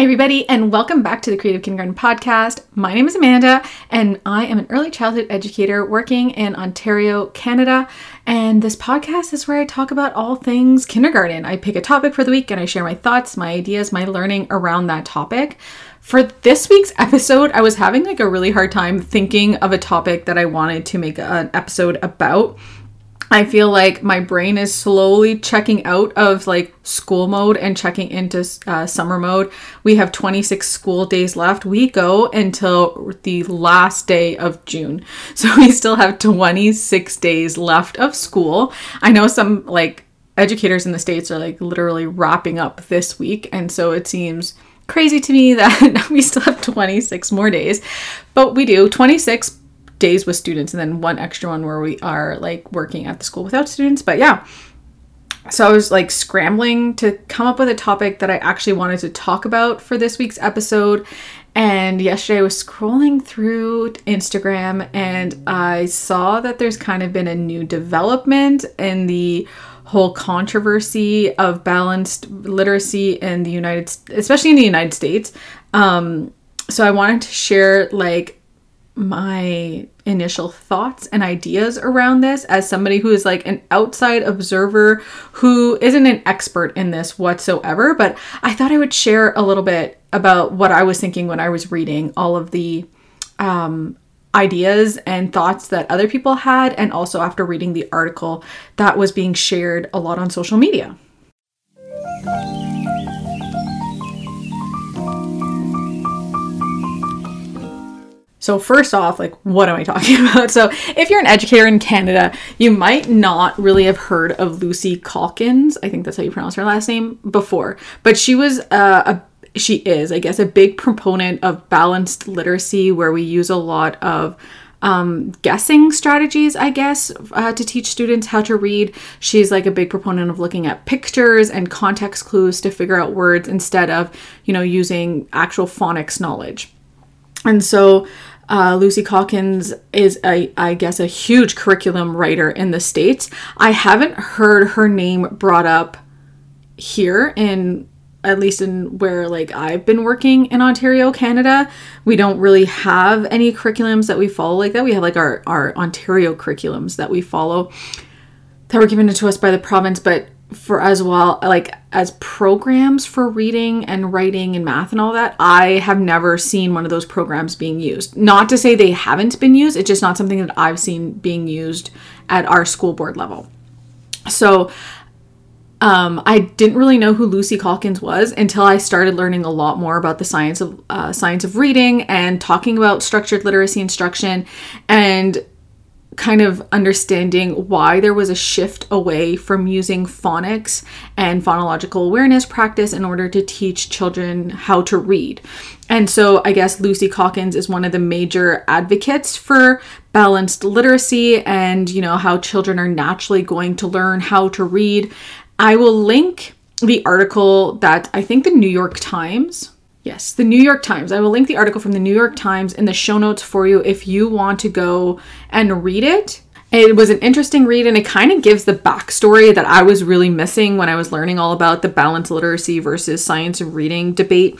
Hi, everybody, and welcome back to the Creative Kindergarten Podcast. My name is Amanda, and I am an early childhood educator working in Ontario, Canada. And this podcast is where I talk about all things kindergarten. I pick a topic for the week and I share my thoughts, my ideas, my learning around that topic. For this week's episode, I was having like a really hard time thinking of a topic that I wanted to make an episode about. I feel like my brain is slowly checking out of like school mode and checking into uh, summer mode. We have 26 school days left. We go until the last day of June. So we still have 26 days left of school. I know some like educators in the States are like literally wrapping up this week. And so it seems crazy to me that we still have 26 more days. But we do 26 days with students and then one extra one where we are like working at the school without students. But yeah. So I was like scrambling to come up with a topic that I actually wanted to talk about for this week's episode. And yesterday I was scrolling through Instagram and I saw that there's kind of been a new development in the whole controversy of balanced literacy in the United especially in the United States. Um so I wanted to share like my initial thoughts and ideas around this as somebody who is like an outside observer who isn't an expert in this whatsoever, but I thought I would share a little bit about what I was thinking when I was reading all of the um, ideas and thoughts that other people had, and also after reading the article that was being shared a lot on social media. So, first off, like, what am I talking about? So, if you're an educator in Canada, you might not really have heard of Lucy Calkins. I think that's how you pronounce her last name before, but she was uh, a she is, I guess, a big proponent of balanced literacy, where we use a lot of um, guessing strategies, I guess, uh, to teach students how to read. She's like a big proponent of looking at pictures and context clues to figure out words instead of, you know, using actual phonics knowledge. And so uh, Lucy Calkins is a, I guess, a huge curriculum writer in the States. I haven't heard her name brought up here in at least in where like I've been working in Ontario, Canada, we don't really have any curriculums that we follow like that. We have like our our Ontario curriculums that we follow that were given to us by the province, but for as well like as programs for reading and writing and math and all that i have never seen one of those programs being used. Not to say they haven't been used it's just not something that i've seen being used at our school board level. So um, I didn't really know who Lucy Calkins was until I started learning a lot more about the science of uh, science of reading and talking about structured literacy instruction. And kind of understanding why there was a shift away from using phonics and phonological awareness practice in order to teach children how to read. And so I guess Lucy Calkins is one of the major advocates for balanced literacy and, you know, how children are naturally going to learn how to read. I will link the article that I think the New York Times Yes, the New York Times. I will link the article from the New York Times in the show notes for you if you want to go and read it. It was an interesting read and it kind of gives the backstory that I was really missing when I was learning all about the balanced literacy versus science reading debate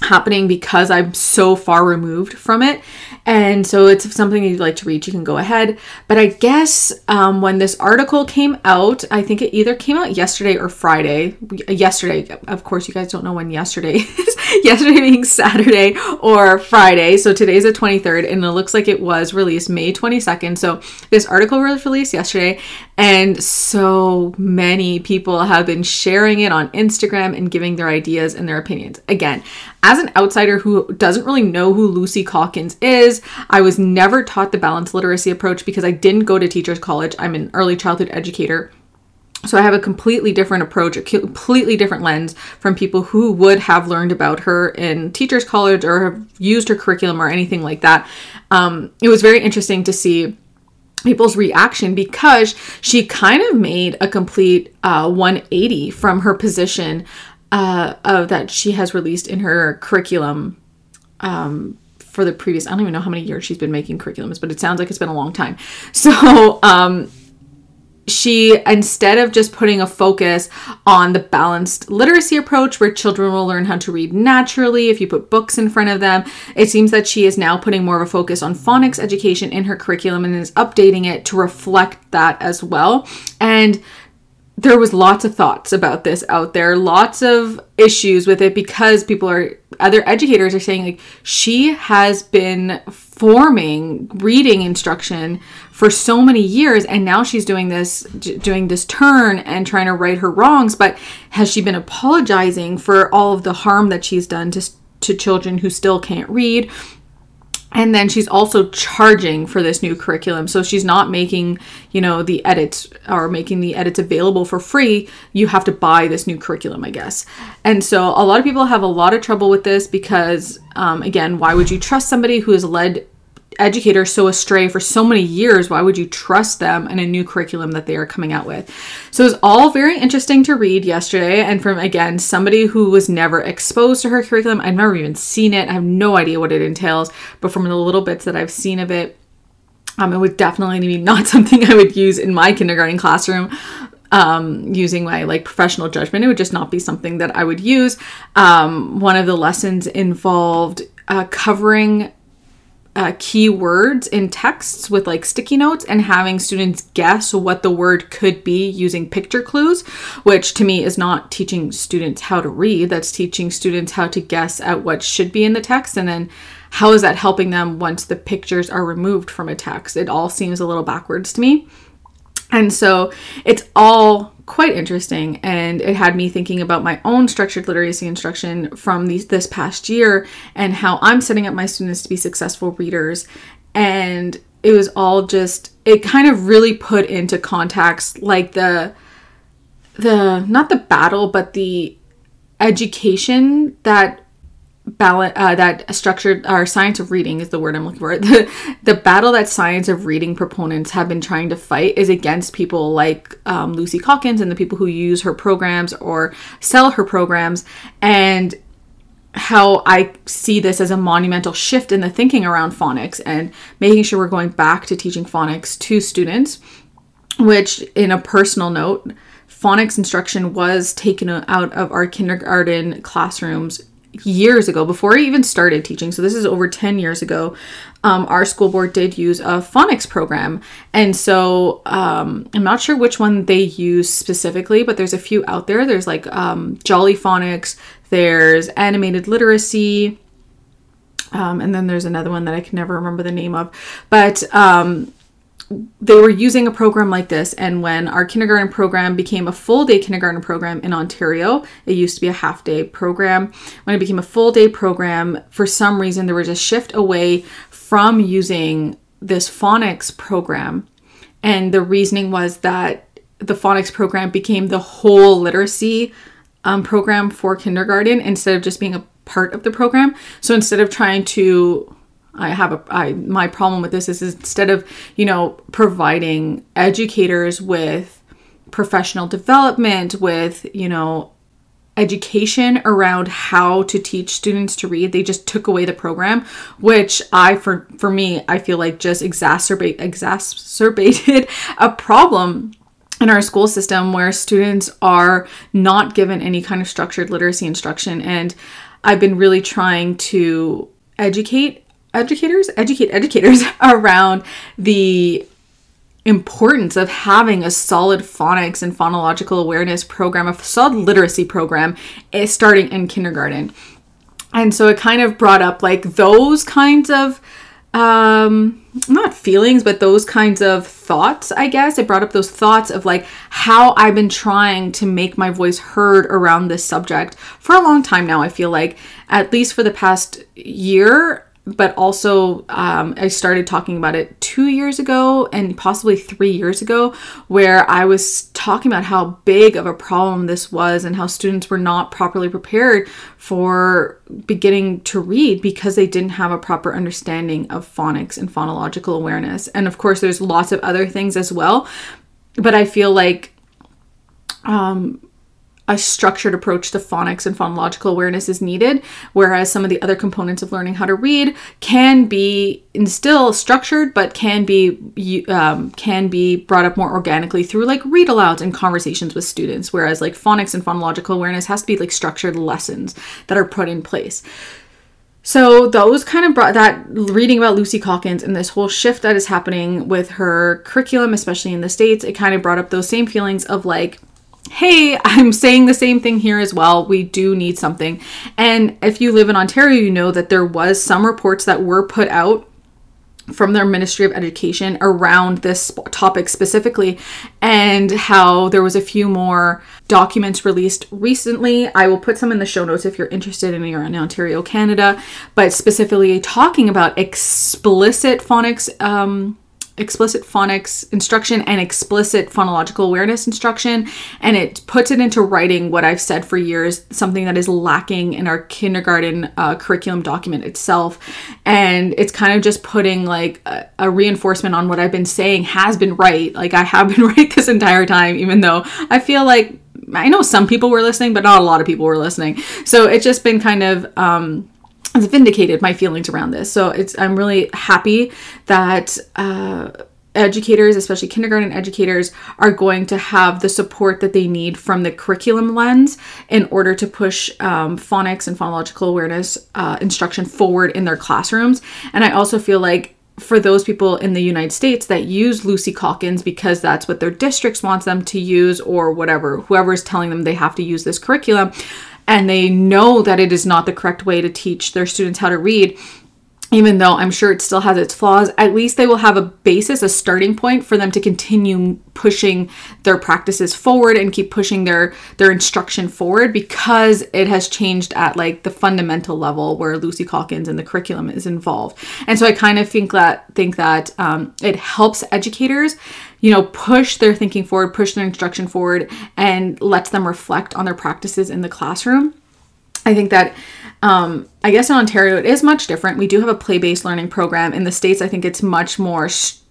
happening because I'm so far removed from it. And so it's something you'd like to read, you can go ahead. But I guess um, when this article came out, I think it either came out yesterday or Friday. Yesterday, of course, you guys don't know when yesterday is. yesterday being Saturday or Friday. So today's the 23rd, and it looks like it was released May 22nd. So this article was released yesterday, and so many people have been sharing it on Instagram and giving their ideas and their opinions. Again, as an outsider who doesn't really know who Lucy Calkins is, I was never taught the balanced literacy approach because I didn't go to teachers college. I'm an early childhood educator. So I have a completely different approach, a completely different lens from people who would have learned about her in teachers college or have used her curriculum or anything like that. Um, it was very interesting to see people's reaction because she kind of made a complete uh, 180 from her position uh, of that she has released in her curriculum um, for the previous. I don't even know how many years she's been making curriculums, but it sounds like it's been a long time. So um, she instead of just putting a focus on the balanced literacy approach where children will learn how to read naturally if you put books in front of them it seems that she is now putting more of a focus on phonics education in her curriculum and is updating it to reflect that as well. And there was lots of thoughts about this out there lots of issues with it because people are other educators are saying like she has been forming reading instruction for so many years and now she's doing this doing this turn and trying to right her wrongs. But has she been apologizing for all of the harm that she's done to to children who still can't read and then she's also charging for this new curriculum. So she's not making you know the edits or making the edits available for free. You have to buy this new curriculum i guess. And so a lot of people have a lot of trouble with this because um, again why would you trust somebody who has led educators so astray for so many years why would you trust them in a new curriculum that they are coming out with so it was all very interesting to read yesterday and from again somebody who was never exposed to her curriculum i've never even seen it i have no idea what it entails but from the little bits that i've seen of it um, it would definitely be not something i would use in my kindergarten classroom um, using my like professional judgment. It would just not be something that I would use. Um, one of the lessons involved uh, covering uh, key words in texts with like sticky notes and having students guess what the word could be using picture clues, which to me is not teaching students how to read. That's teaching students how to guess at what should be in the text and then how is that helping them once the pictures are removed from a text? It all seems a little backwards to me. And so it's all quite interesting and it had me thinking about my own structured literacy instruction from these, this past year and how I'm setting up my students to be successful readers. And it was all just it kind of really put into context like the the not the battle but the education that balance uh, that structured our science of reading is the word I'm looking for. The, the battle that science of reading proponents have been trying to fight is against people like um, Lucy Calkins and the people who use her programs or sell her programs, and how I see this as a monumental shift in the thinking around phonics and making sure we're going back to teaching phonics to students. Which, in a personal note, phonics instruction was taken out of our kindergarten classrooms years ago, before I even started teaching, so this is over 10 years ago, um, our school board did use a phonics program. And so um, I'm not sure which one they use specifically, but there's a few out there. There's like um, Jolly Phonics, there's Animated Literacy. Um, and then there's another one that I can never remember the name of. But um, they were using a program like this and when our kindergarten program became a full day kindergarten program in ontario it used to be a half day program. When it became a full day program for some reason there was a shift away from using this phonics program. And the reasoning was that the phonics program became the whole literacy um, program for kindergarten instead of just being a part of the program. So instead of trying to I have a I my problem with this is, instead of, you know, providing educators with professional development with, you know, education around how to teach students to read they just took away the program which i for for me i feel like just exacerbate exacerbated a problem in our school system where students are not given any kind of structured literacy instruction. And i've been really trying to educate educators educate educators around the importance of having a solid phonics and phonological awareness program, a solid literacy program eh, starting in kindergarten. And so it kind of brought up like those kinds of um not feelings but those kinds of thoughts i guess it brought up those thoughts of like how i've been trying to make my voice heard around this subject for a long time now i feel like at least for the past year but also um, I started talking about it two years ago and possibly three years ago, where I was talking about how big of a problem this was and how students were not properly prepared for beginning to read because they didn't have a proper understanding of phonics and phonological awareness. And of course, there's lots of other things as well, but I feel like um, a structured approach to phonics and phonological awareness is needed, whereas some of the other components of learning how to read can be still structured, but can be um, can be brought up more organically through like read alouds and conversations with students. Whereas like phonics and phonological awareness has to be like structured lessons that are put in place. So those kind of brought that reading about Lucy Calkins and this whole shift that is happening with her curriculum, especially in the States, it kind of brought up those same feelings of like, hey, I'm saying the same thing here as well. We do need something. And if you live in Ontario, you know that there was some reports that were put out from their Ministry of Education around this topic specifically, and how there was a few more documents released recently. I will put some in the show notes if you're interested and you're in Ontario, Canada, but specifically talking about explicit phonics um, explicit phonics instruction and explicit phonological awareness instruction and it puts it into writing what i've said for years something that is lacking in our kindergarten uh, curriculum document itself. And it's kind of just putting like a, a reinforcement on what i've been saying has been right. Like i have been right this entire time even though i feel like i know some people were listening but not a lot of people were listening. So it's just been kind of um has vindicated my feelings around this. So it's I'm really happy that uh, educators, especially kindergarten educators, are going to have the support that they need from the curriculum lens in order to push um, phonics and phonological awareness uh, instruction forward in their classrooms. And I also feel like for those people in the United States that use Lucy Calkins because that's what their districts wants them to use or whatever, whoever is telling them they have to use this curriculum, and they know that it is not the correct way to teach their students how to read even though I'm sure it still has its flaws, at least they will have a basis, a starting point for them to continue pushing their practices forward and keep pushing their their instruction forward because it has changed at like the fundamental level where Lucy Calkins and the curriculum is involved. And so I kind of think that think that um, it helps educators you know, push their thinking forward, push their instruction forward, and lets them reflect on their practices in the classroom. I think that um, I guess in Ontario it is much different. We do have a play based learning program. In the States, I think it's much more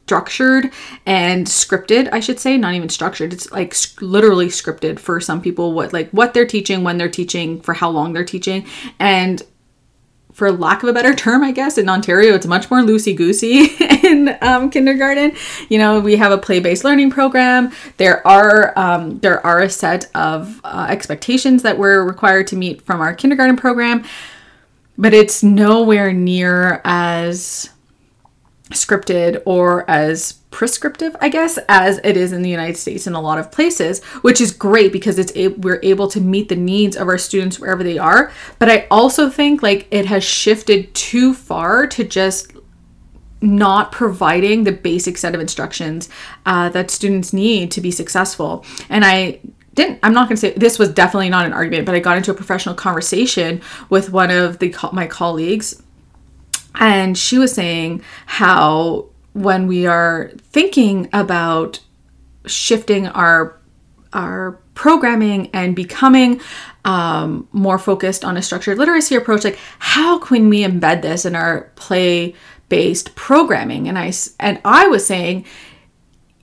structured and scripted i should say not even structured it's like literally scripted for some people what like what they're teaching when they're teaching for how long they're teaching and for lack of a better term, I guess, in Ontario, it's much more loosey goosey in um, kindergarten. You know, we have a play based learning program. There are um, there are a set of uh, expectations that we're required to meet from our kindergarten program, but it's nowhere near as scripted or as prescriptive, I guess, as it is in the United States in a lot of places, which is great because it's a- we're able to meet the needs of our students wherever they are. But I also think like it has shifted too far to just not providing the basic set of instructions uh, that students need to be successful. And I didn't i'm not going to say this was definitely not an argument but i got into a professional conversation with one of the my colleagues and she was saying how when we are thinking about shifting our our programming and becoming um, more focused on a structured literacy approach, like how can we embed this in our play based programming? And I and I was saying,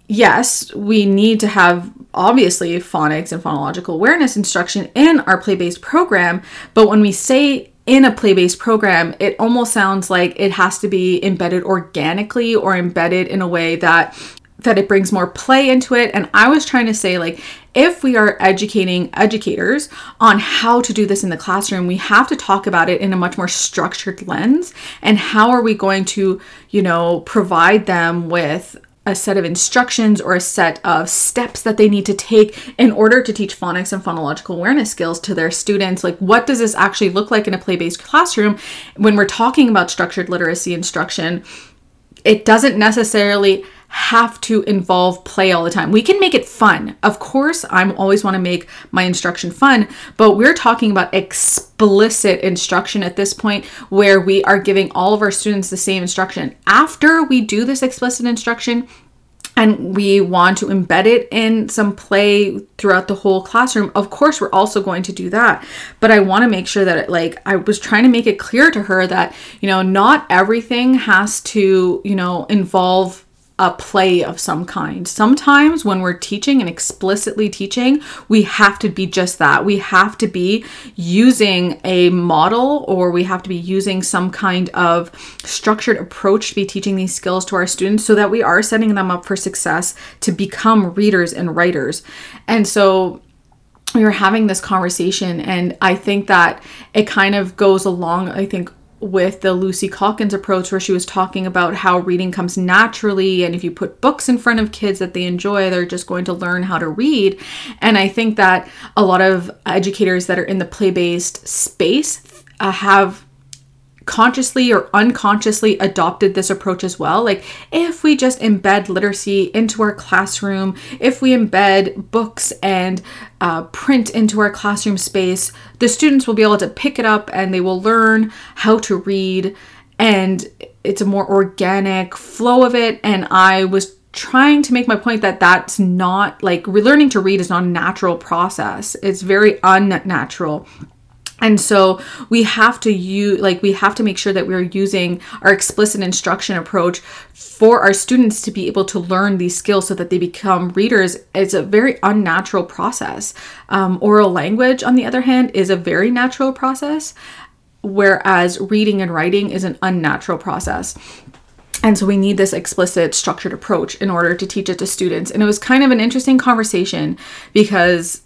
yes, we need to have obviously phonics and phonological awareness instruction in our play based program, but when we say in a play-based program it almost sounds like it has to be embedded organically or embedded in a way that that it brings more play into it and i was trying to say like if we are educating educators on how to do this in the classroom we have to talk about it in a much more structured lens and how are we going to you know provide them with a set of instructions or a set of steps that they need to take in order to teach phonics and phonological awareness skills to their students. Like, what does this actually look like in a play based classroom when we're talking about structured literacy instruction? It doesn't necessarily have to involve play all the time. We can make it fun. Of course, I'm always want to make my instruction fun, but we're talking about explicit instruction at this point where we are giving all of our students the same instruction. After we do this explicit instruction, and we want to embed it in some play throughout the whole classroom of course we're also going to do that but i want to make sure that it, like i was trying to make it clear to her that you know not everything has to you know involve a play of some kind. Sometimes when we're teaching and explicitly teaching, we have to be just that. We have to be using a model or we have to be using some kind of structured approach to be teaching these skills to our students so that we are setting them up for success to become readers and writers. And so we were having this conversation and I think that it kind of goes along I think with the Lucy Calkins approach, where she was talking about how reading comes naturally, and if you put books in front of kids that they enjoy, they're just going to learn how to read. And I think that a lot of educators that are in the play based space uh, have consciously or unconsciously adopted this approach as well. Like, if we just embed literacy into our classroom, if we embed books and uh, print into our classroom space, the students will be able to pick it up and they will learn how to read. And it's a more organic flow of it. And I was trying to make my point that that's not like learning to read is not a natural process, it's very unnatural and so we have to use like we have to make sure that we're using our explicit instruction approach for our students to be able to learn these skills so that they become readers it's a very unnatural process. Um, oral language on the other hand is a very natural process whereas reading and writing is an unnatural process. And so we need this explicit structured approach in order to teach it to students. And it was kind of an interesting conversation because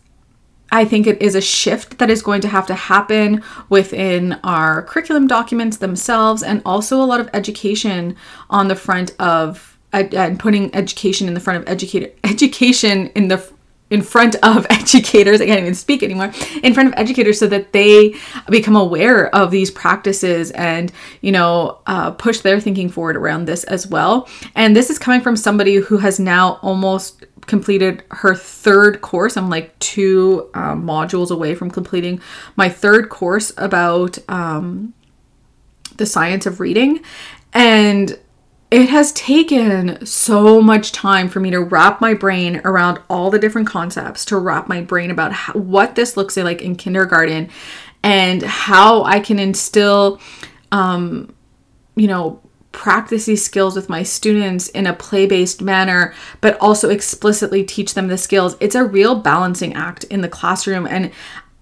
I think it is a shift that is going to have to happen within our curriculum documents themselves and also a lot of education on the front of and putting education in the front of educator education in the in front of educators, I can't even speak anymore, in front of educators so that they become aware of these practices and, you know, uh, push their thinking forward around this as well. And this is coming from somebody who has now almost completed her third course. I'm like two um, modules away from completing my third course about um, the science of reading. And it has taken so much time for me to wrap my brain around all the different concepts, to wrap my brain about how, what this looks like in kindergarten and how I can instill, um, you know, practice these skills with my students in a play based manner, but also explicitly teach them the skills. It's a real balancing act in the classroom. And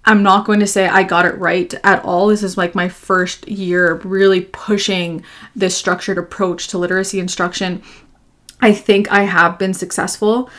I'm not going to say I got it right at all. This is like my first year really pushing this structured approach to literacy instruction. I think I have been successful.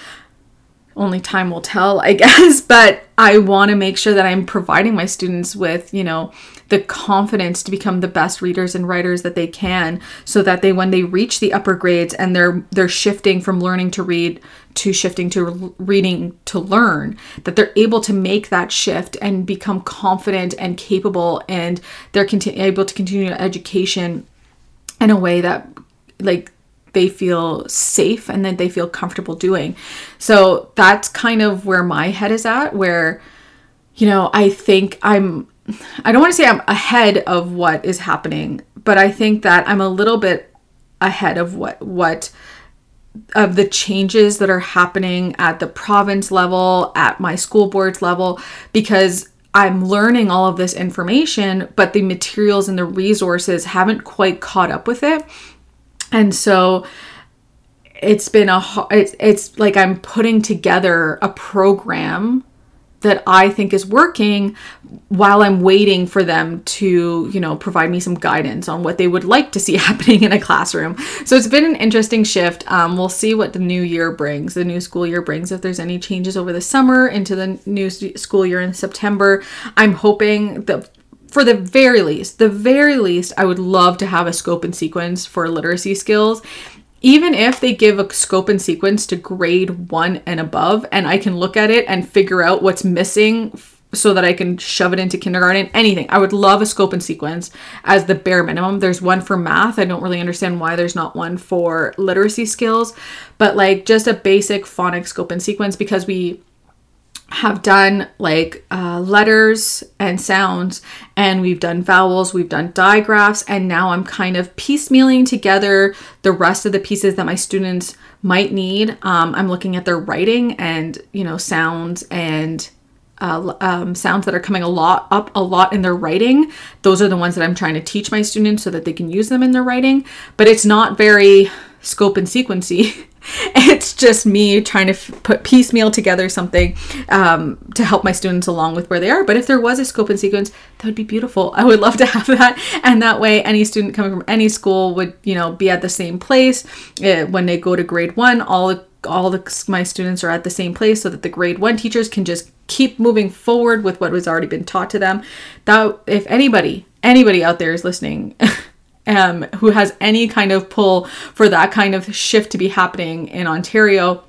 Only time will tell, I guess, but I want to make sure that I'm providing my students with, you know, the confidence to become the best readers and writers that they can so that they when they reach the upper grades and they're they're shifting from learning to read to shifting to reading to learn that they're able to make that shift and become confident and capable and they're continue, able to continue education in a way that like they feel safe and that they feel comfortable doing. So that's kind of where my head is at where you know, I think I'm I don't want to say I'm ahead of what is happening, but I think that I'm a little bit ahead of what what of the changes that are happening at the province level, at my school boards level because I'm learning all of this information, but the materials and the resources haven't quite caught up with it. And so it's been a it's, it's like I'm putting together a program that I think is working while I'm waiting for them to, you know, provide me some guidance on what they would like to see happening in a classroom. So it's been an interesting shift. Um, we'll see what the new year brings, the new school year brings, if there's any changes over the summer into the new school year in September. I'm hoping that for the very least, the very least, I would love to have a scope and sequence for literacy skills even if they give a scope and sequence to grade one and above, and I can look at it and figure out what's missing so that I can shove it into kindergarten, anything. I would love a scope and sequence as the bare minimum. There's one for math. I don't really understand why there's not one for literacy skills, but like just a basic phonics scope and sequence because we have done like uh, letters and sounds, and we've done vowels, we've done digraphs, and now I'm kind of piecemealing together the rest of the pieces that my students might need. Um, I'm looking at their writing and you know sounds and uh, um, sounds that are coming a lot up a lot in their writing. Those are the ones that I'm trying to teach my students so that they can use them in their writing. But it's not very scope and sequency. it's just me trying to f- put piecemeal together something um, to help my students along with where they are. But if there was a scope and sequence, that would be beautiful. I would love to have that, and that way, any student coming from any school would, you know, be at the same place uh, when they go to grade one. All all the, my students are at the same place, so that the grade one teachers can just keep moving forward with what has already been taught to them. That if anybody anybody out there is listening. um, who has any kind of pull for that kind of shift to be happening in Ontario,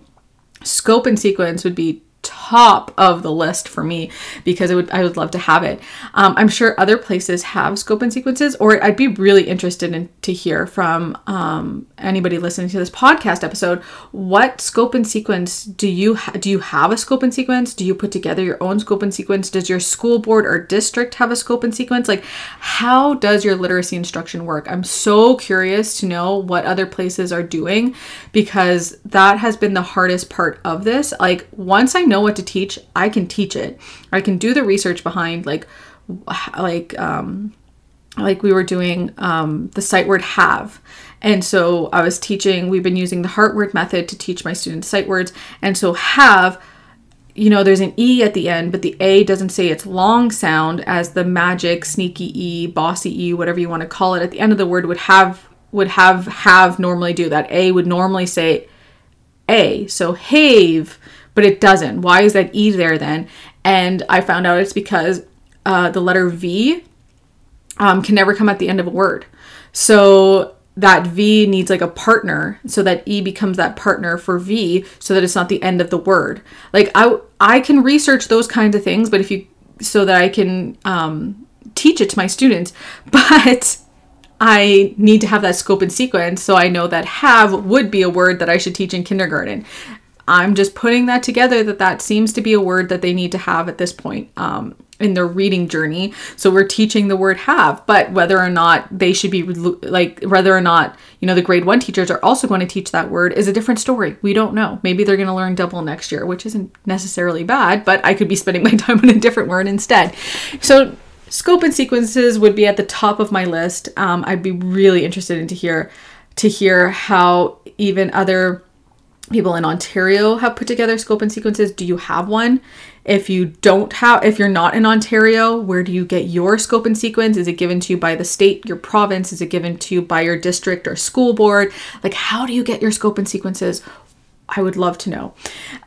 scope and sequence would be top of the list for me because it would I would love to have it. Um, I'm sure other places have scope and sequences, or I'd be really interested in to hear from um, anybody listening to this podcast episode. What scope and sequence do you ha- do you have a scope and sequence? Do you put together your own scope and sequence? Does your school board or district have a scope and sequence? Like, how does your literacy instruction work? I'm so curious to know what other places are doing because that has been the hardest part of this. Like, once I know what to teach, I can teach it. I can do the research behind like like um like we were doing um the sight word have. And so I was teaching, we've been using the heart word method to teach my students sight words. And so have you know, there's an E at the end, but the A doesn't say its long sound as the magic, sneaky E, bossy E, whatever you want to call it, at the end of the word would have would have have normally do. That A would normally say A. So have but it doesn't. Why is that E there then? And I found out it's because uh, the letter V um, can never come at the end of a word. So that V needs like a partner so that E becomes that partner for V so that it's not the end of the word. Like I I can research those kinds of things, but if you so that I can um, teach it to my students, but I need to have that scope and sequence so I know that have would be a word that I should teach in kindergarten. I'm just putting that together that that seems to be a word that they need to have at this point um, in their reading journey. So we're teaching the word have, but whether or not they should be like, whether or not, you know, the grade one teachers are also going to teach that word is a different story. We don't know. Maybe they're going to learn double next year, which isn't necessarily bad, but I could be spending my time on a different word instead. So scope and sequences would be at the top of my list. Um, I'd be really interested in to hear to hear how even other people in Ontario have put together scope and sequences. Do you have one? If you don't have, if you're not in Ontario, where do you get your scope and sequence? Is it given to you by the state, your province? Is it given to you by your district or school board? Like, how do you get your scope and sequences? I would love to know.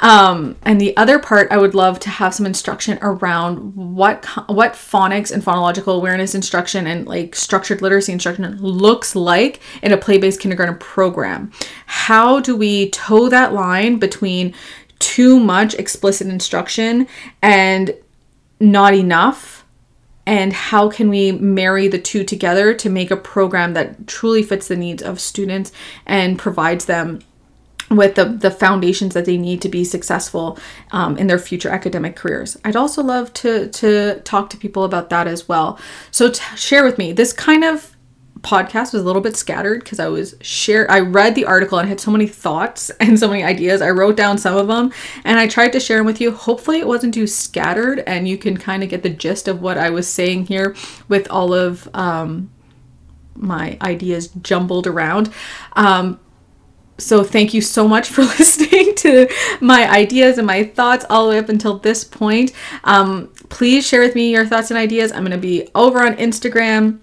Um, and the other part, I would love to have some instruction around what what phonics and phonological awareness instruction and like structured literacy instruction looks like in a play-based kindergarten program. How do we toe that line between too much explicit instruction and not enough? And how can we marry the two together to make a program that truly fits the needs of students and provides them with the, the foundations that they need to be successful um, in their future academic careers. I'd also love to to talk to people about that as well. So share with me. This kind of podcast was a little bit scattered because I was share I read the article and had so many thoughts and so many ideas. I wrote down some of them and I tried to share them with you. Hopefully it wasn't too scattered and you can kind of get the gist of what I was saying here with all of um, my ideas jumbled around. Um, so thank you so much for listening to my ideas and my thoughts all the way up until this point. Um, please share with me your thoughts and ideas. I'm going to be over on Instagram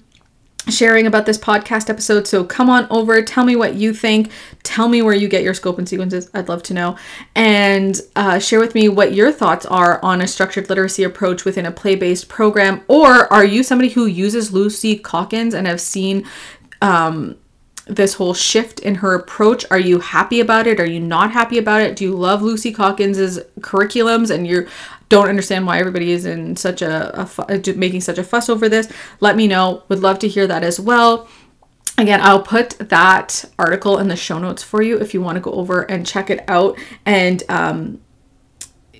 sharing about this podcast episode. So come on over, tell me what you think, tell me where you get your scope and sequences. I'd love to know. And uh, share with me what your thoughts are on a structured literacy approach within a play based program. Or are you somebody who uses Lucy Calkins and have seen um, this whole shift in her approach. Are you happy about it? Are you not happy about it? Do you love Lucy Calkins's curriculums and you don't understand why everybody is in such a, a making such a fuss over this? Let me know. Would love to hear that as well. Again, I'll put that article in the show notes for you if you want to go over and check it out and um,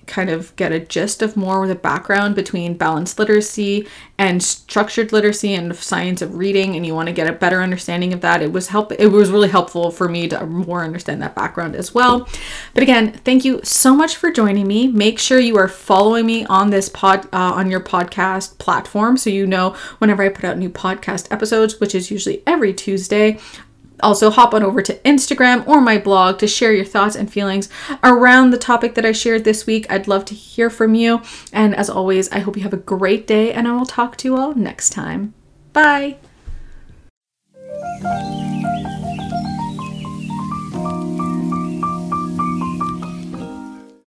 kind of get a gist of more of the background between balanced literacy and structured literacy and science of reading and you want to get a better understanding of that. It was help it was really helpful for me to more understand that background as well. But again thank you so much for joining me. Make sure you are following me on this pod uh, on your podcast platform so you know whenever i put out new podcast episodes which is usually every tuesday Also, hop on over to Instagram or my blog to share your thoughts and feelings around the topic that I shared this week. I'd love to hear from you. And as always, I hope you have a great day, and I will talk to you all next time. Bye.